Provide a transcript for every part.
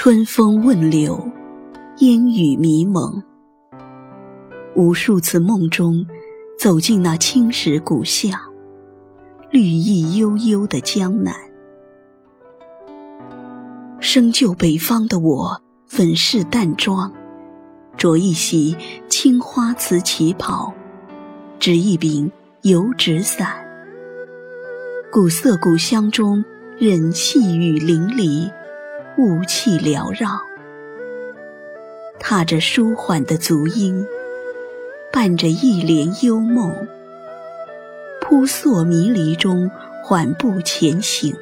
春风问柳，烟雨迷蒙。无数次梦中，走进那青石古巷，绿意悠悠的江南。生就北方的我，粉饰淡妆，着一袭青花瓷旗袍，执一柄油纸伞。古色古香中，任细雨淋漓，雾气缭绕，踏着舒缓的足音。伴着一帘幽梦，扑朔迷离中缓步前行。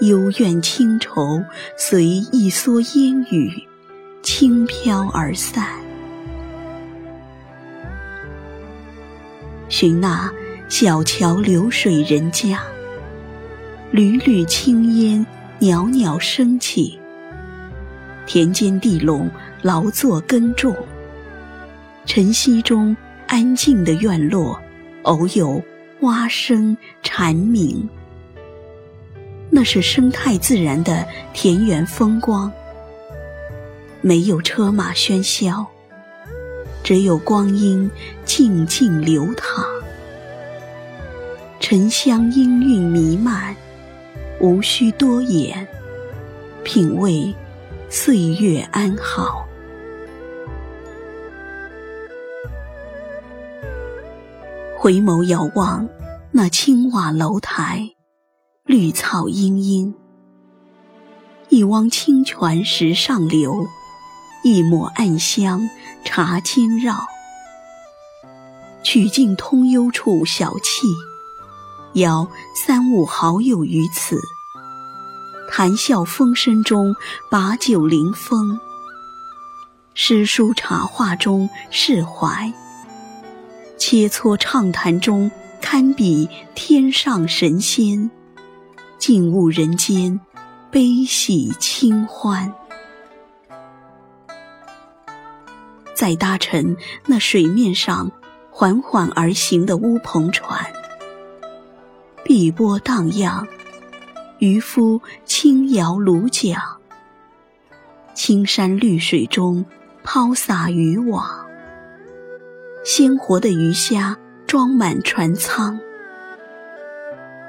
幽怨清愁随一蓑烟雨轻飘而散。寻那小桥流水人家，缕缕青烟袅袅升起。田间地垄劳作耕种。晨曦中，安静的院落，偶有蛙声蝉鸣。那是生态自然的田园风光，没有车马喧嚣，只有光阴静静流淌。沉香氤氲弥漫，无需多言，品味岁月安好。回眸遥望，那青瓦楼台，绿草茵茵。一汪清泉石上流，一抹暗香茶间绕。曲径通幽处小憩，邀三五好友于此，谈笑风生中把酒临风，诗书茶话中释怀。切磋畅谈中，堪比天上神仙；静悟人间悲喜清欢。再搭乘那水面上缓缓而行的乌篷船，碧波荡漾，渔夫轻摇橹桨，青山绿水中抛洒渔网。鲜活的鱼虾装满船舱，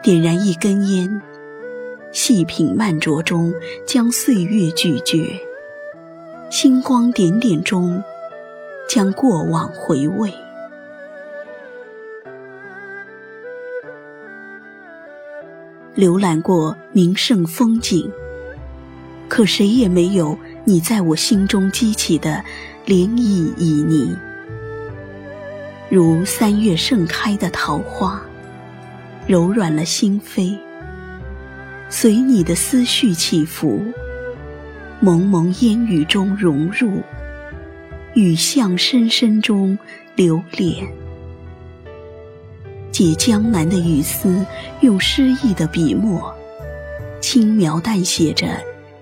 点燃一根烟，细品慢酌中将岁月咀嚼，星光点点中将过往回味。浏览过名胜风景，可谁也没有你在我心中激起的涟漪旖旎。如三月盛开的桃花，柔软了心扉。随你的思绪起伏，蒙蒙烟雨中融入，雨巷深深中流连。借江南的雨丝，用诗意的笔墨，轻描淡写着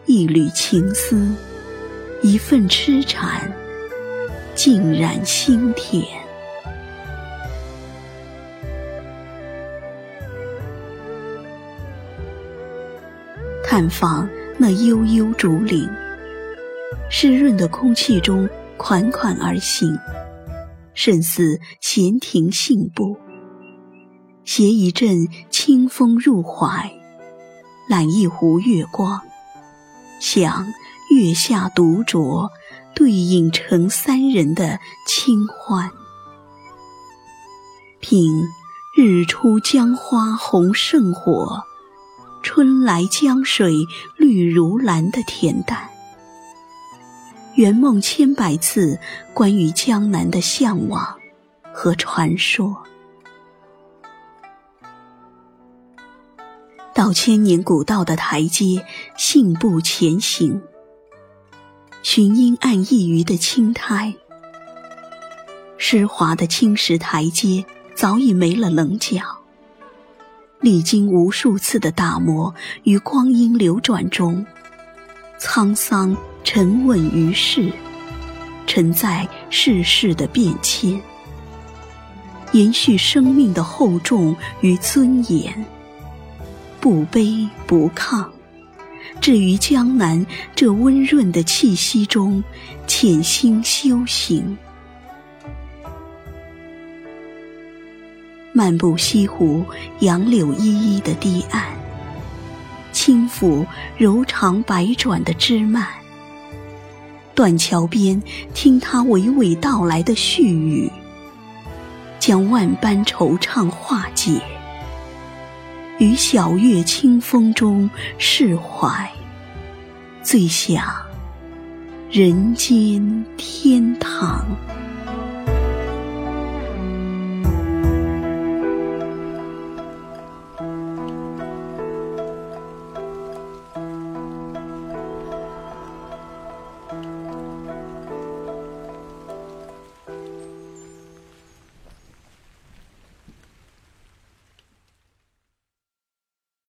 一缕情思，一份痴缠，浸染心田。探访那悠悠竹林，湿润的空气中款款而行，甚似闲庭信步。携一阵清风入怀，揽一壶月光，想月下独酌，对影成三人的清欢。品日出江花红胜火。春来江水绿如蓝的恬淡，圆梦千百次关于江南的向往和传说。到千年古道的台阶，信步前行，寻阴暗一隅的青苔，湿滑的青石台阶早已没了棱角。历经无数次的打磨与光阴流转中，沧桑沉稳于世，承载世事的变迁，延续生命的厚重与尊严。不卑不亢，置于江南这温润的气息中，潜心修行。漫步西湖杨柳依依的堤岸，轻抚柔肠百转的枝蔓。断桥边听他娓娓道来的絮语，将万般惆怅化解。于晓月清风中释怀，最想人间天。